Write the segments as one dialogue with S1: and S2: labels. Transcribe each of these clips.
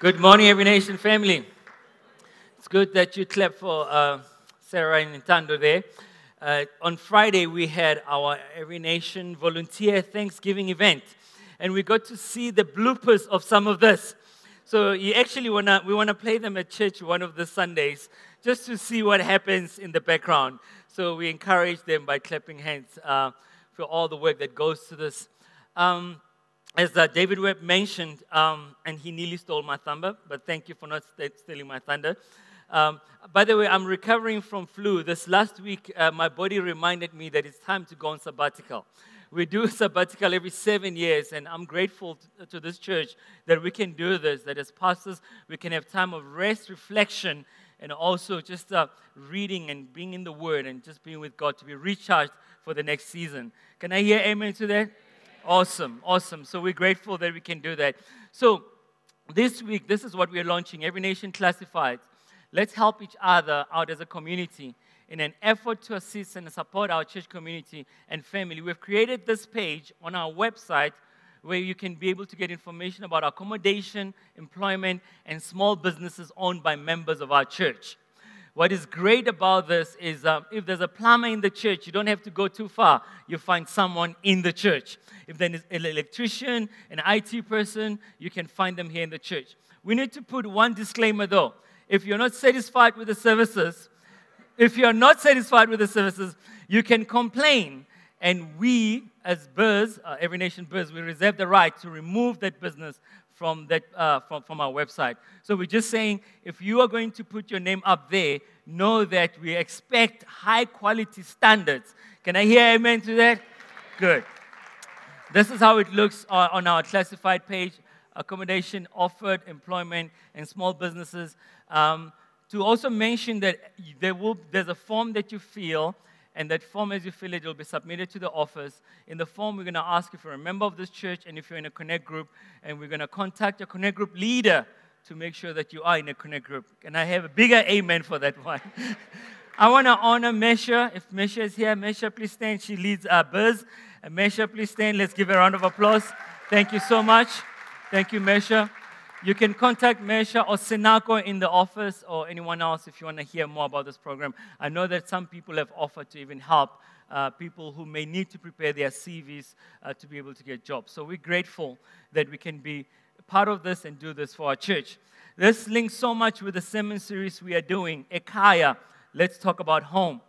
S1: Good morning, Every Nation family. It's good that you clap for uh, Sarah and Nintendo there. Uh, on Friday, we had our Every Nation volunteer Thanksgiving event, and we got to see the bloopers of some of this. So you actually wanna we wanna play them at church one of the Sundays, just to see what happens in the background. So we encourage them by clapping hands uh, for all the work that goes to this. Um, as uh, David Webb mentioned, um, and he nearly stole my thunder, but thank you for not st- stealing my thunder. Um, by the way, I'm recovering from flu. This last week, uh, my body reminded me that it's time to go on sabbatical. We do sabbatical every seven years, and I'm grateful to, to this church that we can do this, that as pastors, we can have time of rest, reflection, and also just uh, reading and being in the Word and just being with God to be recharged for the next season. Can I hear amen to that? Awesome, awesome. So we're grateful that we can do that. So this week, this is what we're launching Every Nation Classified. Let's help each other out as a community in an effort to assist and support our church community and family. We've created this page on our website where you can be able to get information about accommodation, employment, and small businesses owned by members of our church. What is great about this is um, if there's a plumber in the church, you don't have to go too far. You find someone in the church. If there's an electrician, an IT person, you can find them here in the church. We need to put one disclaimer though. If you're not satisfied with the services, if you're not satisfied with the services, you can complain. And we, as Burrs, uh, Every Nation Burrs, we reserve the right to remove that business from, that, uh, from, from our website. So we're just saying if you are going to put your name up there, know that we expect high quality standards. Can I hear amen to that? Good. This is how it looks on our classified page accommodation offered, employment, and small businesses. Um, to also mention that there will, there's a form that you fill and that form, as you fill it, will be submitted to the office. In the form, we're going to ask if you're a member of this church and if you're in a Connect group, and we're going to contact your Connect group leader to make sure that you are in a Connect group. And I have a bigger amen for that one. I want to honor Mesha. If Mesha is here, Mesha, please stand. She leads uh, our Buzz. And Mesha, please stand. Let's give her a round of applause. Thank you so much. Thank you, Mesha. You can contact Mesha or Senako in the office or anyone else if you want to hear more about this program. I know that some people have offered to even help uh, people who may need to prepare their CVs uh, to be able to get jobs. So we're grateful that we can be part of this and do this for our church. This links so much with the sermon series we are doing, Ekaya. Let's talk about home.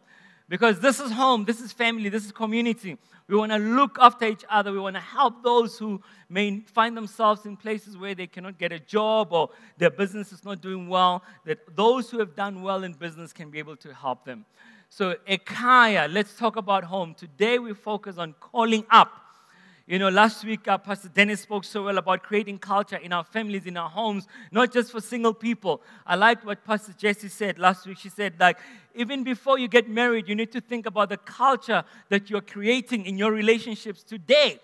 S1: Because this is home, this is family, this is community. We want to look after each other. We want to help those who may find themselves in places where they cannot get a job or their business is not doing well, that those who have done well in business can be able to help them. So, Ekaya, let's talk about home. Today we focus on calling up. You know, last week uh, Pastor Dennis spoke so well about creating culture in our families, in our homes, not just for single people. I liked what Pastor Jessie said last week. She said, like, even before you get married, you need to think about the culture that you're creating in your relationships today.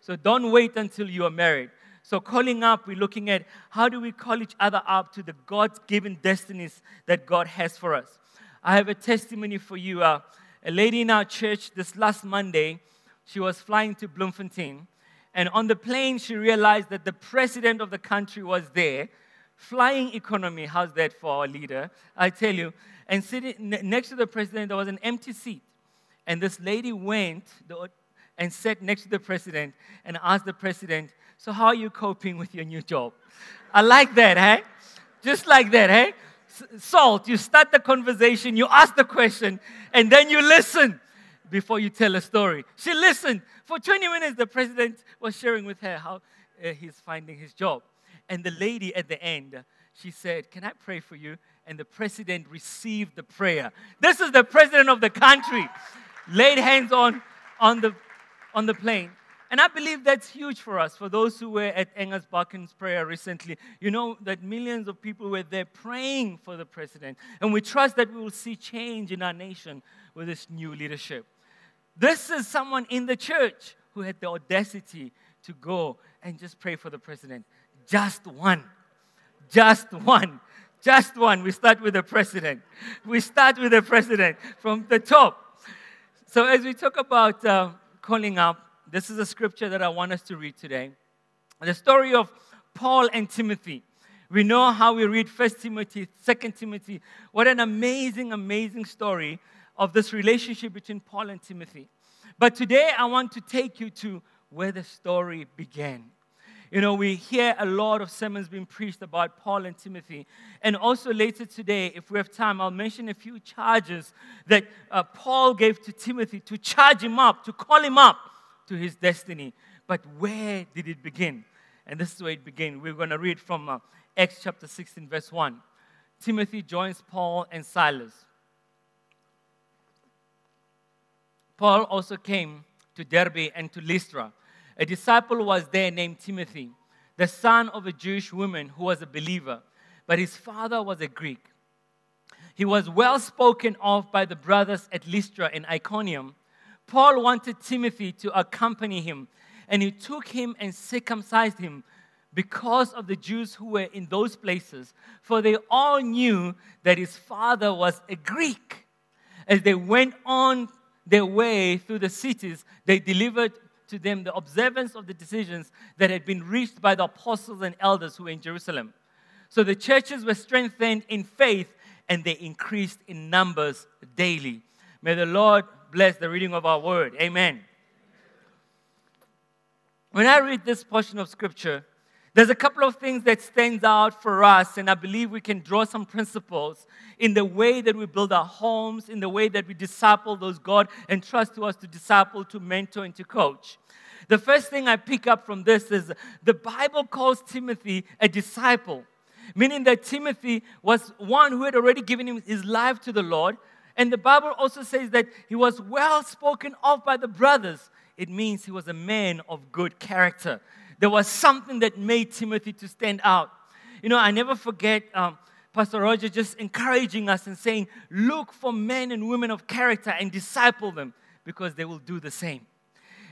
S1: So don't wait until you are married. So, calling up, we're looking at how do we call each other up to the God given destinies that God has for us. I have a testimony for you. Uh, a lady in our church this last Monday, she was flying to Bloemfontein. And on the plane, she realized that the president of the country was there. Flying economy, how's that for our leader? I tell you. And sitting next to the president, there was an empty seat. And this lady went and sat next to the president and asked the president, So, how are you coping with your new job? I like that, hey? Just like that, hey? Salt, you start the conversation, you ask the question, and then you listen before you tell a story. She listened. For 20 minutes, the president was sharing with her how uh, he's finding his job. And the lady at the end, she said, Can I pray for you? And the president received the prayer. This is the president of the country. Laid hands on, on, the, on the plane. And I believe that's huge for us, for those who were at Angus Buchan's prayer recently. You know that millions of people were there praying for the president. And we trust that we will see change in our nation with this new leadership. This is someone in the church who had the audacity to go and just pray for the president. Just one. Just one. Just one. We start with the president. We start with the president from the top. So, as we talk about uh, calling up, this is a scripture that I want us to read today. The story of Paul and Timothy. We know how we read First Timothy, Second Timothy. What an amazing, amazing story of this relationship between Paul and Timothy. But today I want to take you to where the story began. You know, we hear a lot of sermons being preached about Paul and Timothy. And also later today, if we have time, I'll mention a few charges that uh, Paul gave to Timothy to charge him up, to call him up to his destiny. But where did it begin? And this is where it began. We're going to read from uh, Acts chapter 16, verse 1. Timothy joins Paul and Silas. Paul also came to Derbe and to Lystra a disciple was there named Timothy, the son of a Jewish woman who was a believer, but his father was a Greek. He was well spoken of by the brothers at Lystra and Iconium. Paul wanted Timothy to accompany him, and he took him and circumcised him because of the Jews who were in those places, for they all knew that his father was a Greek. As they went on their way through the cities, they delivered to them the observance of the decisions that had been reached by the apostles and elders who were in Jerusalem. So the churches were strengthened in faith and they increased in numbers daily. May the Lord bless the reading of our word. Amen. When I read this portion of scripture, there's a couple of things that stands out for us, and I believe we can draw some principles in the way that we build our homes, in the way that we disciple those God entrust to us to disciple, to mentor, and to coach. The first thing I pick up from this is the Bible calls Timothy a disciple, meaning that Timothy was one who had already given his life to the Lord. And the Bible also says that he was well spoken of by the brothers. It means he was a man of good character. There was something that made Timothy to stand out. You know, I never forget um, Pastor Roger just encouraging us and saying, Look for men and women of character and disciple them because they will do the same.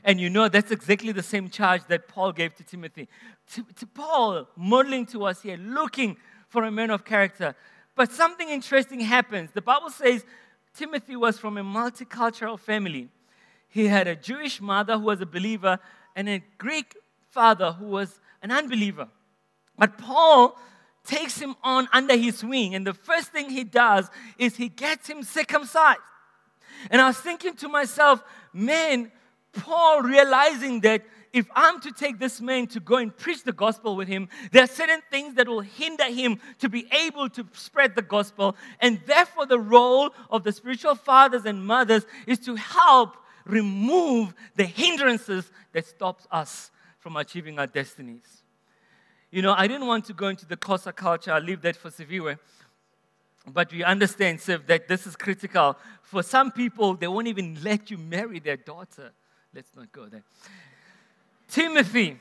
S1: And you know, that's exactly the same charge that Paul gave to Timothy. To, to Paul, modeling to us here, looking for a man of character. But something interesting happens. The Bible says Timothy was from a multicultural family. He had a Jewish mother who was a believer and a Greek father who was an unbeliever. But Paul takes him on under his wing, and the first thing he does is he gets him circumcised. And I was thinking to myself, man, Paul realizing that if I'm to take this man to go and preach the gospel with him, there are certain things that will hinder him to be able to spread the gospel. And therefore, the role of the spiritual fathers and mothers is to help remove the hindrances that stops us from achieving our destinies. You know, I didn't want to go into the Xhosa culture, I'll leave that for Siviwe. But we understand, Siv, that this is critical. For some people, they won't even let you marry their daughter. Let's not go there. Timothy.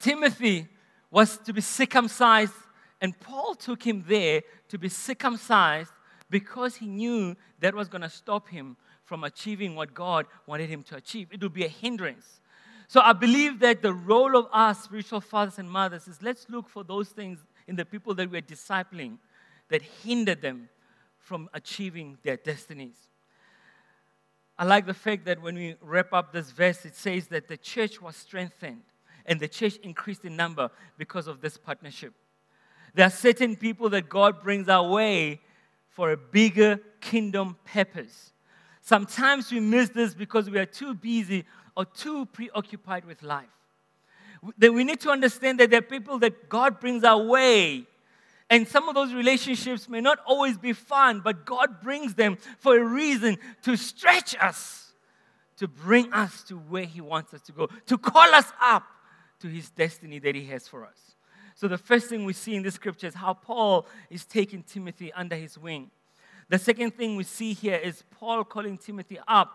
S1: Timothy was to be circumcised, and Paul took him there to be circumcised because he knew that was going to stop him from achieving what God wanted him to achieve. It would be a hindrance. So I believe that the role of us, spiritual fathers and mothers, is let's look for those things in the people that we're discipling that hinder them from achieving their destinies. I like the fact that when we wrap up this verse, it says that the church was strengthened and the church increased in number because of this partnership. There are certain people that God brings our way for a bigger kingdom purpose. Sometimes we miss this because we are too busy or too preoccupied with life. That we need to understand that there are people that God brings our way. And some of those relationships may not always be fun, but God brings them for a reason to stretch us, to bring us to where He wants us to go, to call us up to His destiny that He has for us. So, the first thing we see in this scripture is how Paul is taking Timothy under his wing. The second thing we see here is Paul calling Timothy up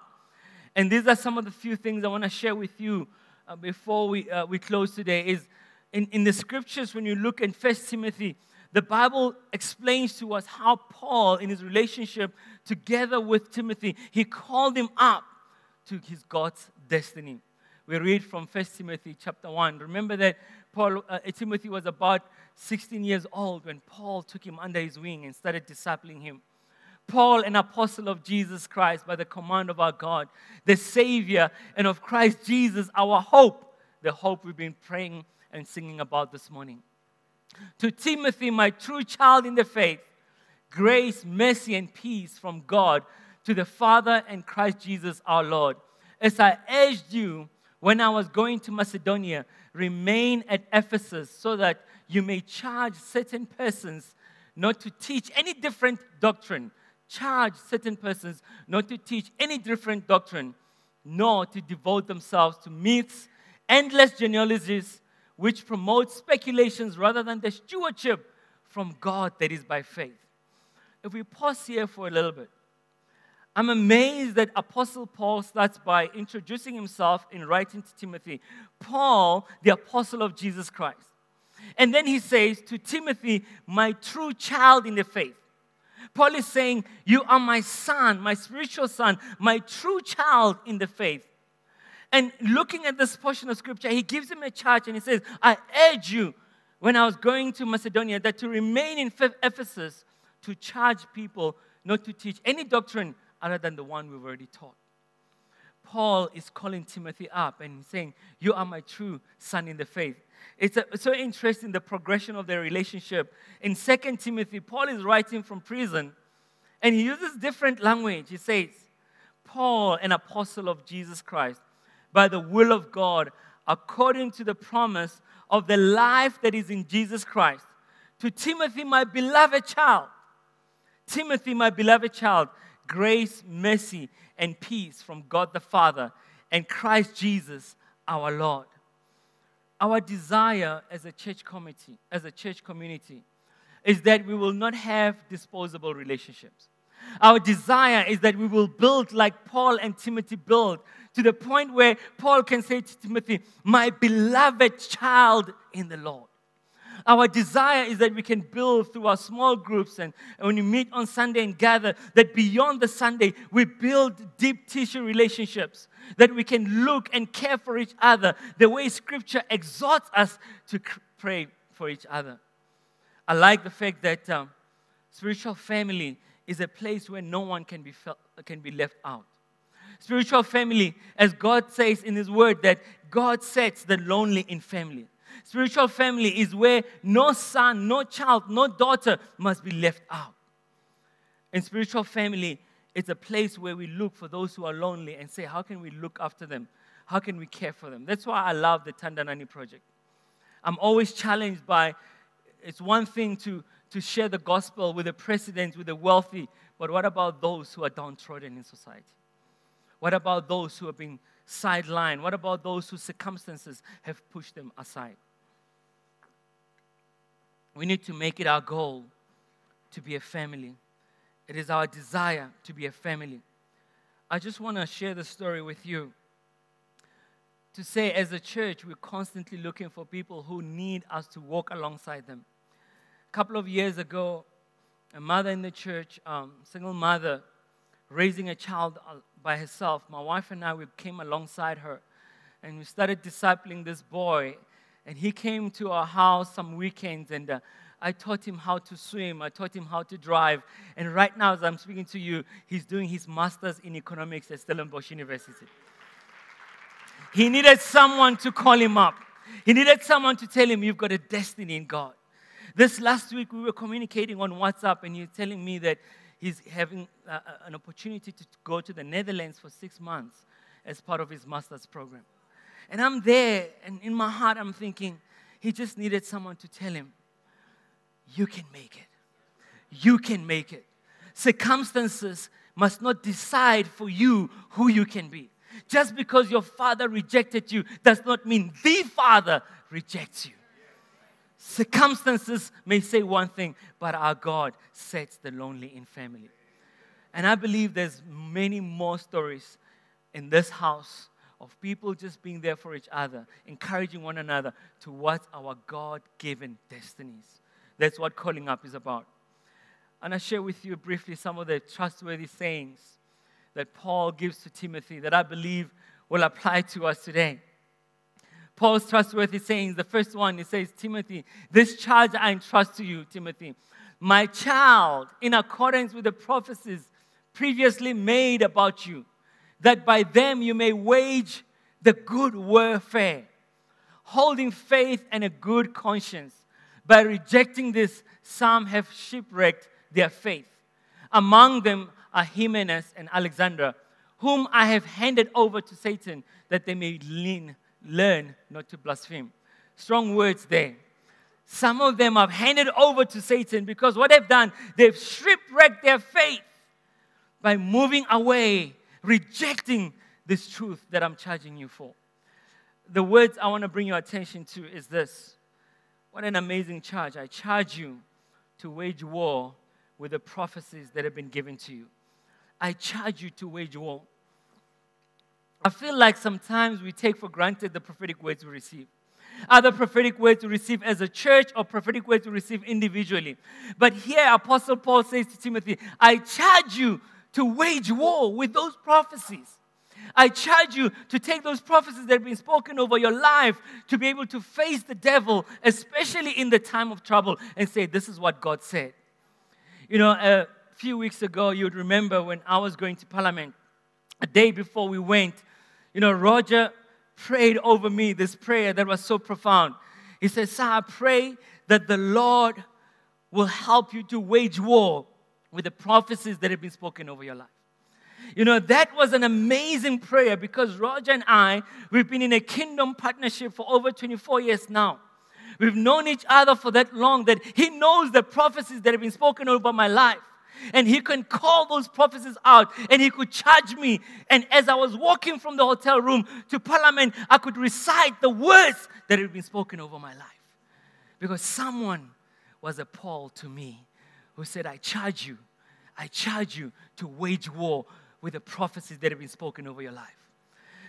S1: and these are some of the few things I want to share with you uh, before we, uh, we close today. Is in, in the scriptures, when you look in First Timothy, the Bible explains to us how Paul, in his relationship together with Timothy, he called him up to his God's destiny. We read from First Timothy chapter 1. Remember that Paul, uh, Timothy was about 16 years old when Paul took him under his wing and started discipling him. Paul, an apostle of Jesus Christ by the command of our God, the Savior, and of Christ Jesus, our hope, the hope we've been praying and singing about this morning. To Timothy, my true child in the faith, grace, mercy, and peace from God to the Father and Christ Jesus our Lord. As I urged you when I was going to Macedonia, remain at Ephesus so that you may charge certain persons not to teach any different doctrine. Charge certain persons not to teach any different doctrine, nor to devote themselves to myths, endless genealogies, which promote speculations rather than the stewardship from God that is by faith. If we pause here for a little bit, I'm amazed that Apostle Paul starts by introducing himself in writing to Timothy. Paul, the apostle of Jesus Christ. And then he says to Timothy, my true child in the faith. Paul is saying, You are my son, my spiritual son, my true child in the faith. And looking at this portion of scripture, he gives him a charge and he says, I urge you, when I was going to Macedonia, that to remain in Ephesus, to charge people not to teach any doctrine other than the one we've already taught. Paul is calling Timothy up and saying, You are my true son in the faith. It's a, so interesting the progression of their relationship. In 2 Timothy, Paul is writing from prison and he uses different language. He says, Paul, an apostle of Jesus Christ, by the will of God, according to the promise of the life that is in Jesus Christ. To Timothy, my beloved child. Timothy, my beloved child, grace, mercy, and peace from God the Father and Christ Jesus our Lord. Our desire as a church committee, as a church community, is that we will not have disposable relationships. Our desire is that we will build like Paul and Timothy built, to the point where Paul can say to Timothy, My beloved child in the Lord. Our desire is that we can build through our small groups and, when we meet on Sunday and gather, that beyond the Sunday, we build deep tissue relationships, that we can look and care for each other the way Scripture exhorts us to pray for each other. I like the fact that um, spiritual family is a place where no one can be, felt, can be left out. Spiritual family, as God says in His Word, that God sets the lonely in family. Spiritual family is where no son, no child, no daughter must be left out. And spiritual family is a place where we look for those who are lonely and say, how can we look after them? How can we care for them? That's why I love the Tandanani project. I'm always challenged by it's one thing to, to share the gospel with the president, with the wealthy, but what about those who are downtrodden in society? What about those who have been sidelined? What about those whose circumstances have pushed them aside? We need to make it our goal to be a family. It is our desire to be a family. I just want to share the story with you. To say, as a church, we're constantly looking for people who need us to walk alongside them. A couple of years ago, a mother in the church, um, single mother, raising a child uh, by herself, my wife and I, we came alongside her and we started discipling this boy and he came to our house some weekends, and uh, I taught him how to swim. I taught him how to drive. And right now, as I'm speaking to you, he's doing his master's in economics at Stellenbosch University. He needed someone to call him up. He needed someone to tell him, You've got a destiny in God. This last week, we were communicating on WhatsApp, and he's telling me that he's having uh, uh an opportunity to go to the Netherlands for six months as part of his master's program. And I'm there, and in my heart, I'm thinking, he just needed someone to tell him, You can make it. You can make it. Circumstances must not decide for you who you can be. Just because your father rejected you does not mean the father rejects you. Circumstances may say one thing, but our God sets the lonely in family. And I believe there's many more stories in this house of people just being there for each other, encouraging one another to towards our God given destinies. That's what calling up is about. And I share with you briefly some of the trustworthy sayings that Paul gives to Timothy that I believe will apply to us today. Paul's trustworthy sayings, the first one, he says, Timothy, this charge I entrust to you, Timothy, my child, in accordance with the prophecies previously made about you that by them you may wage the good warfare, holding faith and a good conscience. By rejecting this, some have shipwrecked their faith. Among them are Hymenaeus and Alexander, whom I have handed over to Satan that they may lean, learn not to blaspheme. Strong words there. Some of them have handed over to Satan because what they've done, they've shipwrecked their faith by moving away, rejecting this truth that I'm charging you for. The words I want to bring your attention to is this. What an amazing charge. I charge you to wage war with the prophecies that have been given to you. I charge you to wage war. I feel like sometimes we take for granted the prophetic words we receive. Other prophetic words to receive as a church or prophetic words to receive individually. But here, Apostle Paul says to Timothy, I charge you to wage war with those prophecies. I charge you to take those prophecies that have been spoken over your life to be able to face the devil, especially in the time of trouble, and say, This is what God said. You know, a few weeks ago, you'd remember when I was going to Parliament, a day before we went, you know, Roger prayed over me this prayer that was so profound. He said, Sir, I pray that the Lord will help you to wage war with the prophecies that have been spoken over your life. You know, that was an amazing prayer because Roger and I, we've been in a kingdom partnership for over 24 years now. We've known each other for that long that He knows the prophecies that have been spoken over my life. And He can call those prophecies out and He could charge me. And as I was walking from the hotel room to Parliament, I could recite the words that have been spoken over my life. Because someone was appalled to me who said, I charge you, I charge you to wage war with the prophecies that have been spoken over your life.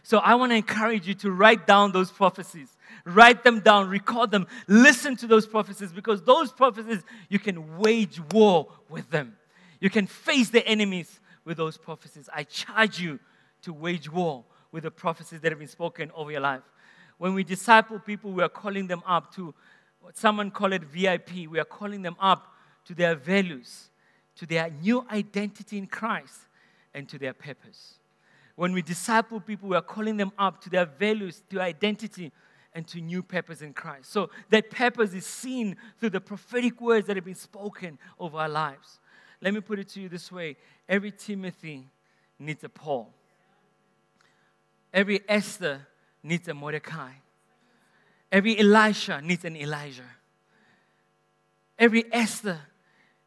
S1: So I want to encourage you to write down those prophecies. Write them down, record them, listen to those prophecies because those prophecies, you can wage war with them. You can face the enemies with those prophecies. I charge you to wage war with the prophecies that have been spoken over your life. When we disciple people, we are calling them up to what someone call it VIP. We are calling them up to their values, to their new identity in Christ, and to their purpose. When we disciple people, we are calling them up to their values, to identity, and to new purpose in Christ. So that purpose is seen through the prophetic words that have been spoken over our lives. Let me put it to you this way every Timothy needs a Paul, every Esther needs a Mordecai, every Elisha needs an Elijah, every Esther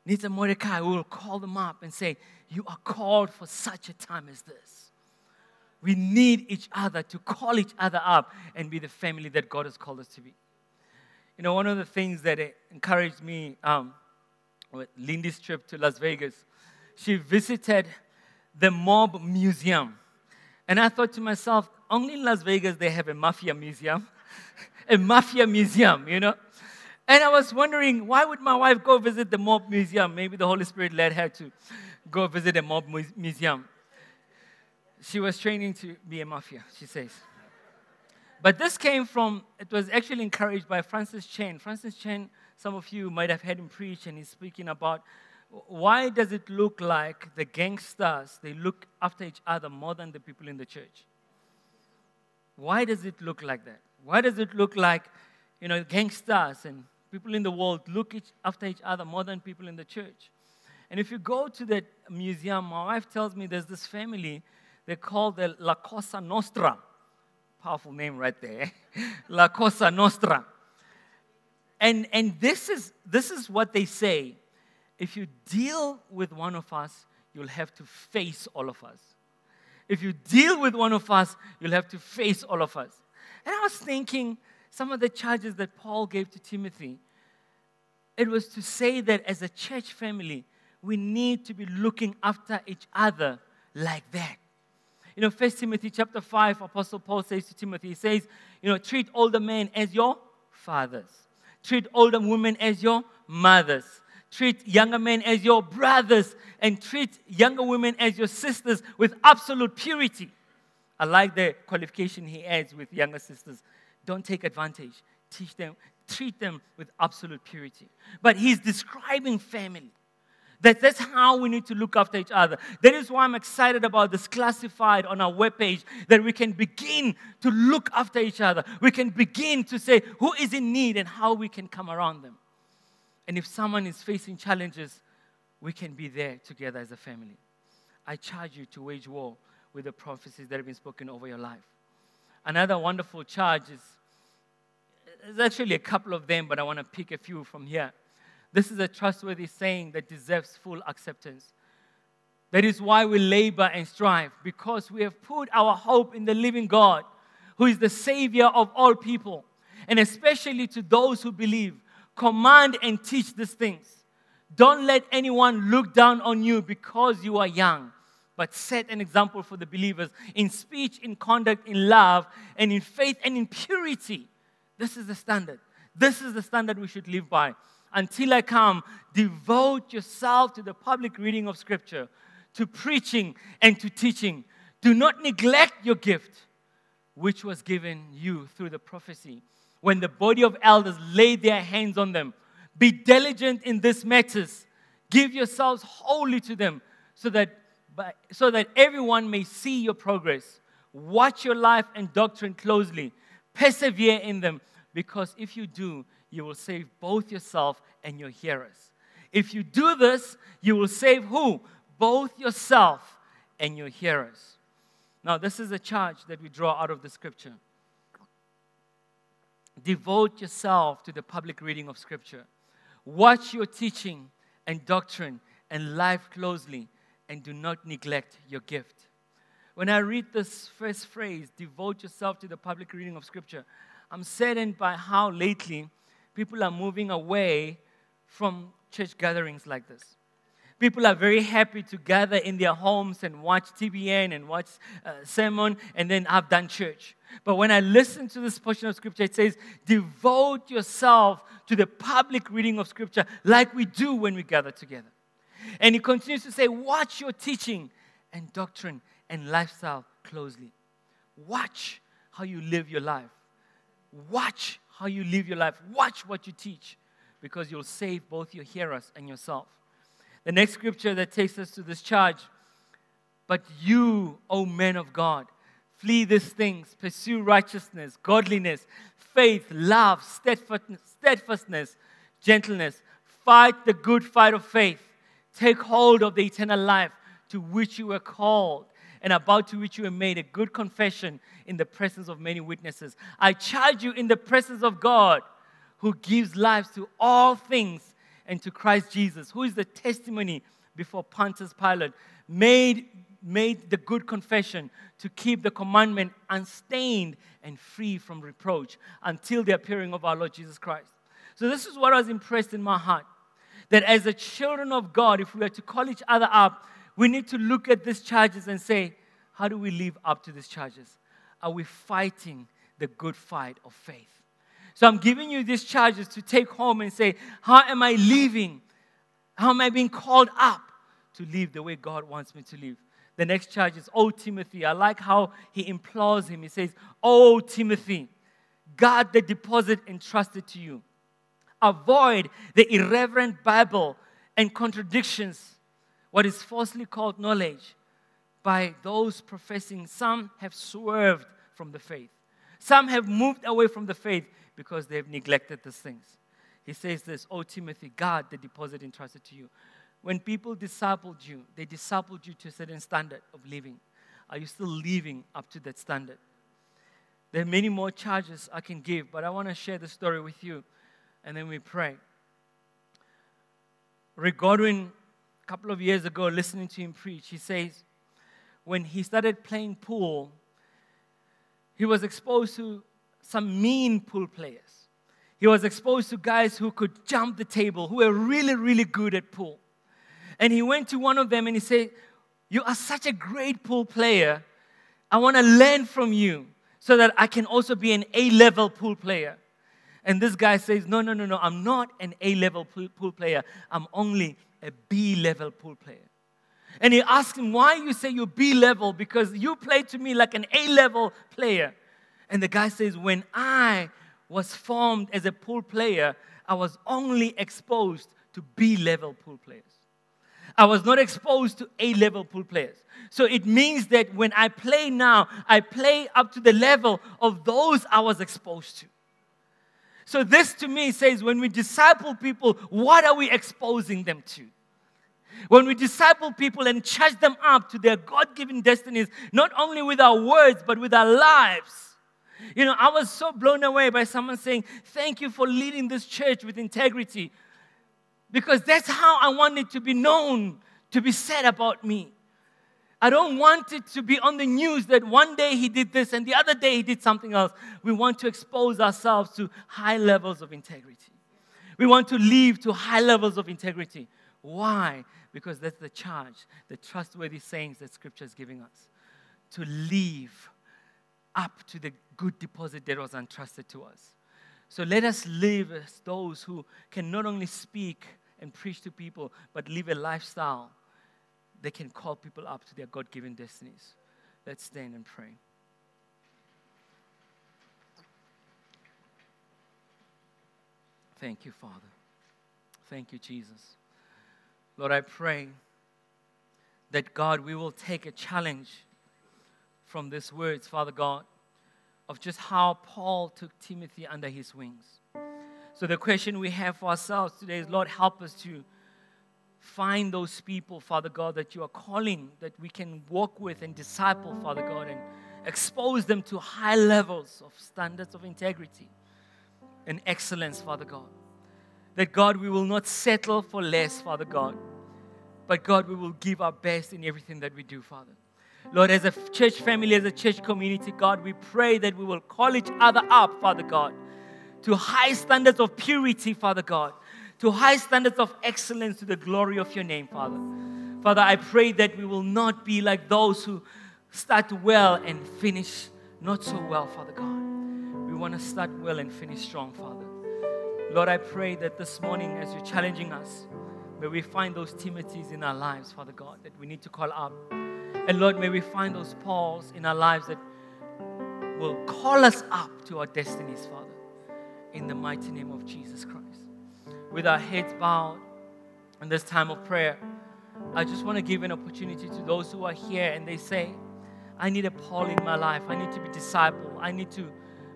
S1: needs Mordecai will call them up and say, You are called for such a time as this. We need each other to call each other up and be the family that God has called us to be. You know, one of the things that encouraged me um, with Lindy's trip to Las Vegas, she visited the Mob Museum. And I thought to myself, only in Las Vegas they have a mafia museum. a mafia museum, you know? And I was wondering, why would my wife go visit the Mob Museum? Maybe the Holy Spirit led her to go visit a Mob Museum she was training to be a mafia, she says. But this came from, it was actually encouraged by Francis Chan. Francis Chan, some of you might have heard him preach, and he's speaking about why does it look like the gangsters, they look after each other more than the people in the church? Why does it look like that? Why does it look like, you know, gangsters and people in the world look each, after each other more than people in the church? And if you go to that museum, my wife tells me there's this family they call the La Cosa Nostra. Powerful name right there. La Cosa Nostra. And, and this, is, this is what they say. If you deal with one of us, you'll have to face all of us. If you deal with one of us, you'll have to face all of us. And I was thinking, some of the charges that Paul gave to Timothy, it was to say that as a church family, we need to be looking after each other like that. You know, First Timothy chapter 5, Apostle Paul says to Timothy, he says, you know, treat older men as your fathers. Treat older women as your mothers. Treat younger men as your brothers. And treat younger women as your sisters with absolute purity. I like the qualification he adds with younger sisters. Don't take advantage. Teach them, treat them with absolute purity. But he's describing family. That, that's how we need to look after each other. That is why I'm excited about this classified on our webpage that we can begin to look after each other. We can begin to say who is in need and how we can come around them. And if someone is facing challenges, we can be there together as a family. I charge you to wage war with the prophecies that have been spoken over your life. Another wonderful charge is there's actually a couple of them, but I want to pick a few from here. This is a trustworthy saying that deserves full acceptance. That is why we labor and strive, because we have put our hope in the living God, who is the Savior of all people, and especially to those who believe. Command and teach these things. Don't let anyone look down on you because you are young, but set an example for the believers in speech, in conduct, in love, and in faith and in purity. This is the standard. This is the standard we should live by. Until I come, devote yourself to the public reading of Scripture, to preaching and to teaching. Do not neglect your gift, which was given you through the prophecy. When the body of elders laid their hands on them, be diligent in these matters. Give yourselves wholly to them, so that, so that everyone may see your progress. Watch your life and doctrine closely Persevere in them, because if you do, you will save both yourself and your hearers. If you do this, you will save who? Both yourself and your hearers. Now, this is a charge that we draw out of the scripture. Devote yourself to the public reading of scripture. Watch your teaching and doctrine and life closely, and do not neglect your gift. When I read this first phrase, devote yourself to the public reading of Scripture, I'm saddened by how lately people are moving away from church gatherings like this. People are very happy to gather in their homes and watch TBN and watch uh, sermon and then I've done church. But when I listen to this portion of scripture, it says, devote yourself to the public reading of scripture like we do when we gather together. And he continues to say, watch your teaching and doctrine and lifestyle closely. Watch how you live your life. Watch how you live your life. Watch what you teach because you'll save both your hearers and yourself. The next scripture that takes us to this charge but you, O men of God, flee these things, pursue righteousness, godliness, faith, love, steadfastness, gentleness. Fight the good fight of faith. Take hold of the eternal life to which you were called and about to which you have made a good confession in the presence of many witnesses. I charge you in the presence of God, who gives life to all things, and to Christ Jesus, who is the testimony before Pontius Pilate, made, made the good confession to keep the commandment unstained and free from reproach until the appearing of our Lord Jesus Christ. So, this is what I was impressed in my heart that as the children of God, if we were to call each other up, we need to look at these charges and say, how do we live up to these charges? Are we fighting the good fight of faith? So I'm giving you these charges to take home and say, how am I living? How am I being called up to live the way God wants me to live? The next charge is, Oh, Timothy. I like how he implores him. He says, Oh, Timothy, guard the deposit entrusted to you. Avoid the irreverent babble and contradictions what is falsely called knowledge by those professing. Some have swerved from the faith, some have moved away from the faith because they have neglected these things. He says this, O Timothy, guard the deposit entrusted to you. When people discipled you, they discipled you to a certain standard of living. Are you still living up to that standard? There are many more charges I can give, but I want to share the story with you and then we pray. Regarding couple of years ago, listening to him preach, he says, when he started playing pool, he was exposed to some mean pool players. He was exposed to guys who could jump the table, who were really, really good at pool. And he went to one of them and he said, You are such a great pool player. I want to learn from you so that I can also be an A level pool player. And this guy says, No, no, no, no, I'm not an A level pool player. I'm only a B level pool player. And he asked him, Why you say you're B level? Because you play to me like an A level player. And the guy says, When I was formed as a pool player, I was only exposed to B level pool players. I was not exposed to A level pool players. So it means that when I play now, I play up to the level of those I was exposed to. So, this to me says when we disciple people, what are we exposing them to? When we disciple people and charge them up to their God given destinies, not only with our words, but with our lives. You know, I was so blown away by someone saying, Thank you for leading this church with integrity. Because that's how I want it to be known, to be said about me. I don't want it to be on the news that one day he did this and the other day he did something else. We want to expose ourselves to high levels of integrity. We want to live to high levels of integrity. Why? Because that's the charge, the trustworthy sayings that Scripture is giving us. To live up to the good deposit that was entrusted to us. So let us live as those who can not only speak and preach to people, but live a lifestyle they can call people up to their God given destinies. Let's stand and pray. Thank you, Father. Thank you, Jesus. Lord, I pray that God, we will take a challenge from these words, Father God, of just how Paul took Timothy under his wings. So, the question we have for ourselves today is Lord, help us to find those people, Father God, that you are calling, that we can walk with and disciple, Father God, and expose them to high levels of standards of integrity and excellence, Father God. That God, we will not settle for less, Father God, but God, we will give our best in everything that we do, Father. Lord, as a church family, as a church community, God, we pray that we will call each other up, Father God, to high standards of purity, Father God to high standards of excellence to the glory of your name, Father. Father, I pray that we will not be like those who start well and finish not so well, Father God. We want to start well and finish strong, Father. Lord, I pray that this morning, as you're challenging us, may we find those Timothys in our lives, Father God, that we need to call up. And Lord, may we find those Pauls in our lives that will call us up to our destinies, Father, in the mighty name of Jesus Christ with our heads bowed in this time of prayer, I just want to give an opportunity to those who are here and they say, I need a Paul in my life. I need to be disciple. I need to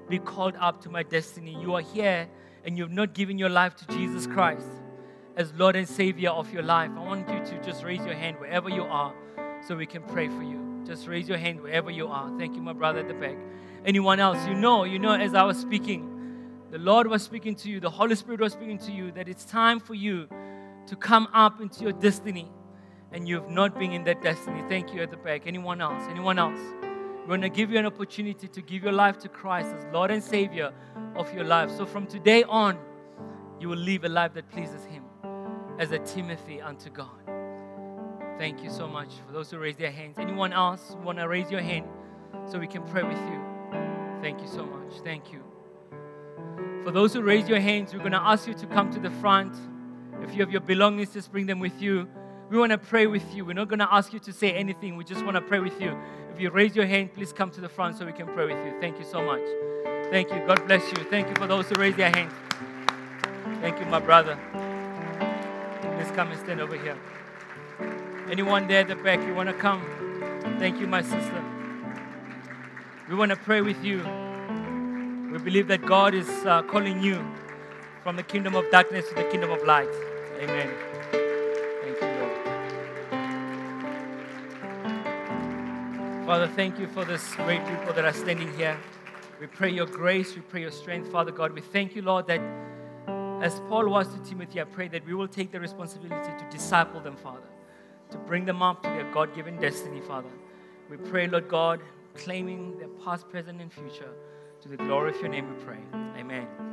S1: be called up to my destiny. You are here and you've not given your life to Jesus Christ as Lord and Savior of your life. I want you to just raise your hand wherever you are so we can pray for you. Just raise your hand wherever you are. Thank you, my brother at the back. Anyone else? You know, you know, as I was speaking, the Lord was speaking to you, the Holy Spirit was speaking to you, that it's time for you to come up into your destiny and you've not been in that destiny. Thank you at the back. Anyone else? Anyone else? We're going to give you an opportunity to give your life to Christ as Lord and Savior of your life. So from today on, you will live a life that pleases Him as a Timothy unto God. Thank you so much for those who raise their hands. Anyone else want to raise your hand so we can pray with you? Thank you so much. Thank you. For those who raise your hands, we're going to ask you to come to the front. If you have your belongings, just bring them with you. We want to pray with you. We're not going to ask you to say anything. We just want to pray with you. If you raise your hand, please come to the front so we can pray with you. Thank you so much. Thank you. God bless you. Thank you for those who raise their hands. Thank you, my brother. Please come and stand over here. Anyone there at the back, you want to come? Thank you, my sister. We want to pray with you. We believe that God is uh, calling you from the kingdom of darkness to the kingdom of light. Amen. Thank you, Lord. Father, thank you for this great people that are standing here. We pray your grace, we pray your strength, Father God. We thank you, Lord, that as Paul was to Timothy, I pray that we will take the responsibility to disciple them, Father, to bring them up to their God given destiny, Father. We pray, Lord God, claiming their past, present, and future. To the glory of your name we pray. Amen.